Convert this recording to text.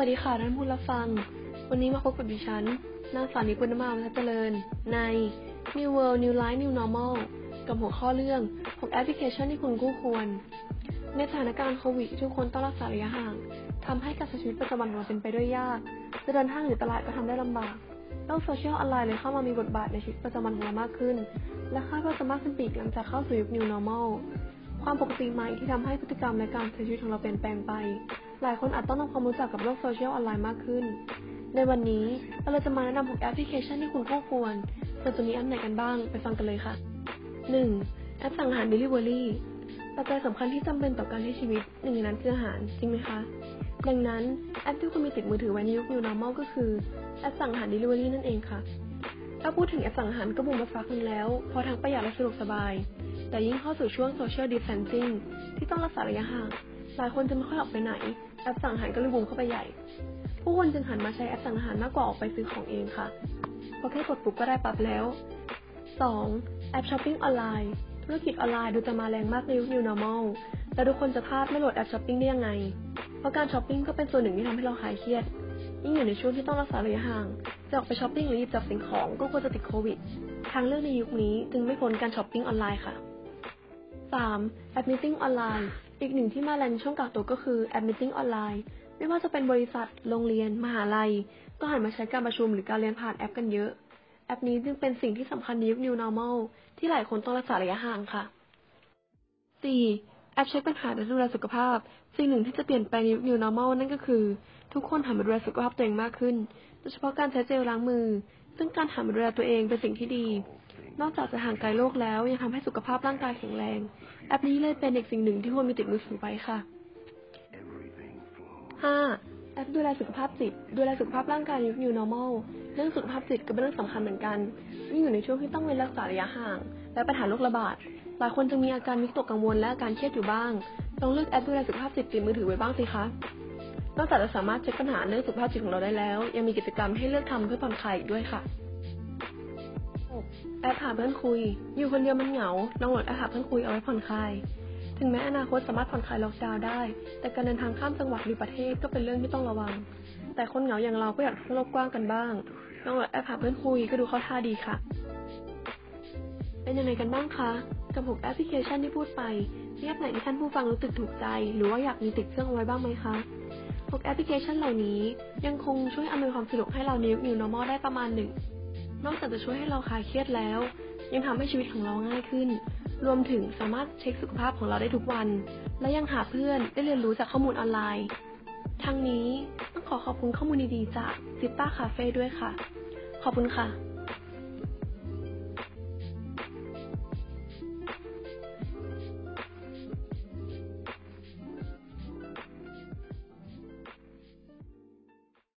วัสดีค่ะท่านผู้รับฟัง วันนี้มาพบกับดิฉันนางสาวนิปุณมาวัฒเจริญ ใน New World New Life New Normal กับหัวข้อเรื่อง 6 แอปพลิเคชันที่คุณคู่ควร ในสถานการณ์โควิดทุกคนต้องรักษาระยะห่างทำให้การใช้ชีวิตประจำวันของเราเป็นไปด้วยยาก จะเดินห้างหรือตลาดก็ทำได้ลำบากโลกโซเชียลออนไลน์เลยเข้ามามีบทบาทในชีวิตประจำวันของเรามากขึ้น และคาดว่าจะมากขึ้นอีกหลังจากเข้าสู่ยุค New Normal ความปกติใหม่ที่ทำให้พฤติกรรมและการใช้ชีวิตของเราเปลี่ยนแปลงไป หลายคนอาจต้องทำความรู้จักกับโลกโซเชียลออนไลน์มากขึ้น ในวันนี้เราจะมาแนะนำ6แอปพลิเคชันที่คุณคู่ควรส่วนจะมีอันไหนกันบ้างไปฟังกันเลยค่ะ 1. แอปสั่งอาหาร Delivery ปัจจัยสำคัญที่จำเป็นต่อการใช้ชีวิตหนึ่งในนั้นคืออาหารจริงไหมคะ ดังนั้นแอปที่คุณมีติดมือถือไว้ในยุค New Normal ก็คือแอปสั่งอาหาร Delivery นั่นเองค่ะถ้าพูดถึงแอปสั่งอาหารก็บูมมาพักนึงแล้วเพราะทั้งประหยัดและสะดวกสบาย แต่ยิ่งเข้าสู่ช่วง Social Distancing ที่ต้องรักษาระยะห่าง หลายคนจะไม่ค่อยออกไปไหน แอปสั่งอาหารก็เลยบูมเข้าไปใหญ่ ผู้คนจึงหันมาใช้แอปสั่งอาหารมากกว่าออกไปซื้อของเองค่ะเพราะแค่กดปุ๊บก็ได้ปั๊บแล้ว 2. แอปช้อปปิ้งออนไลน์ ธุรกิจออนไลน์ดูจะมาแรงมากในยุค New Normal แต่ทุกคนจะพลาดไม่โหลดแอปช้อปปิ้งได้ยังไง เพราะการช้อปปิ้งก็เป็นส่วนหนึ่งที่ทำให้เราคลายเครียด ยิ่งอยู่ในช่วงที่ต้องรักษาระยะห่าง จะออกไปช้อปปิ้งหรือหยิบจับสิ่งของก็กลัวจะติดโควิด ทางเลือกในยุคนี้จึงไม่พ้นการช้อปปิ้งออนไลน์ค่ะ 3. แอป meeting ออนไลน์ อีกหนึ่งที่มาแรงช่วงกักตัวก็คือแอปมิ e ออนไลน์ไม่ว่าจะเป็นบริษัท โรงเรียน มหาลัย ก็หันมาใช้การประชุมหรือการเรียนผ่านแอปกันเยอะ แอปนี้จึงเป็นสิ่งที่สำคัญในยุค New Normal ที่หลายคนต้องรักษาระยะห่างค่ะ 4. แอปเช็คปัญหาและดูแลสุขภาพ สิ่งหนึ่งที่จะเปลี่ยนไปในยุค New Normal นั่นก็คือ ทุกคนหันมาดูแลสุขภาพตัวเองมากขึ้น โดยเฉพาะการใช้เจลล้างมือ ซึ่งการหันมาดูแลตัวเองเป็นสิ่งที่ดี นอกจากจะห่างไกลโรคแล้ว ยังทำให้สุขภาพร่างกายแข็งแรง แอปนี้เลยเป็นอีกสิ่งหนึ่งที่ควรมีติดมือถือไว้ค่ะ 5. แอปดูแลสุขภาพจิต ดูแลสุขภาพร่างกายยุค New Normal เรื่องสุขภาพจิตก็เป็นเรื่องสำคัญเหมือนกันยิ่งอยู่ในช่วงที่ต้องเว้นรักษาระยะห่าง และปัญหาโรคระบาด หลายคนจึงมีอาการวิตกกังวลและอาการเครียดอยู่บ้าง ลองเลือกแอปดูแลสุขภาพจิตติดมือถือไว้บ้างสิคะนอกจากจะสามารถเช็คปัญหาเรื่องสุขภาพจิตของเราได้แล้ว ยังมีกิจกรรมให้เลือกทำเพื่อผ่อนคลายอีกด้วยค่ะ 6. แอปหาเพื่อนคุย อยู่คนเดียวมันเหงาลองโหลดแอปหาเพื่อนคุยเอาไว้ผ่อนคลาย ถึงแม้อนาคตสามารถผ่อนคลายล็อกดาวน์ได้ แต่การเดินทางข้ามจังหวัดหรือประเทศก็เป็นเรื่องที่ต้องระวัง แต่คนเหงาอย่างเราก็อยากโลกกว้างกันบ้างลองโหลดแอปหาเพื่อนคุยก็ดูเข้าท่าดีค่ะ เป็นยังไงกันบ้างคะ กับ6แอปพลิเคชันที่พูดไปมีแอปไหนที่ท่านผู้ฟังรู้สึกถูกใจ หรือว่าอยากมีติดเครื่องเอาไว้บ้างไหมคะ6แอปพลิเคชันเหล่านี้ยังคงช่วยอำนวยความสะดวกให้เราในยุค New Normal ได้ประมาณหนึ่ง นอกจากจะช่วยให้เราคลายเครียดแล้ว ยังทำให้ชีวิตของเราง่ายขึ้น รวมถึงสามารถเช็คสุขภาพของเราได้ทุกวัน และยังหาเพื่อนได้เรียนรู้จากข้อมูลออนไลน์ ทั้งนี้ต้องขอขอบคุณข้อมูลดีๆจากซิต้าคาเฟ่ด้วยค่ะ ขอบคุณค่ะ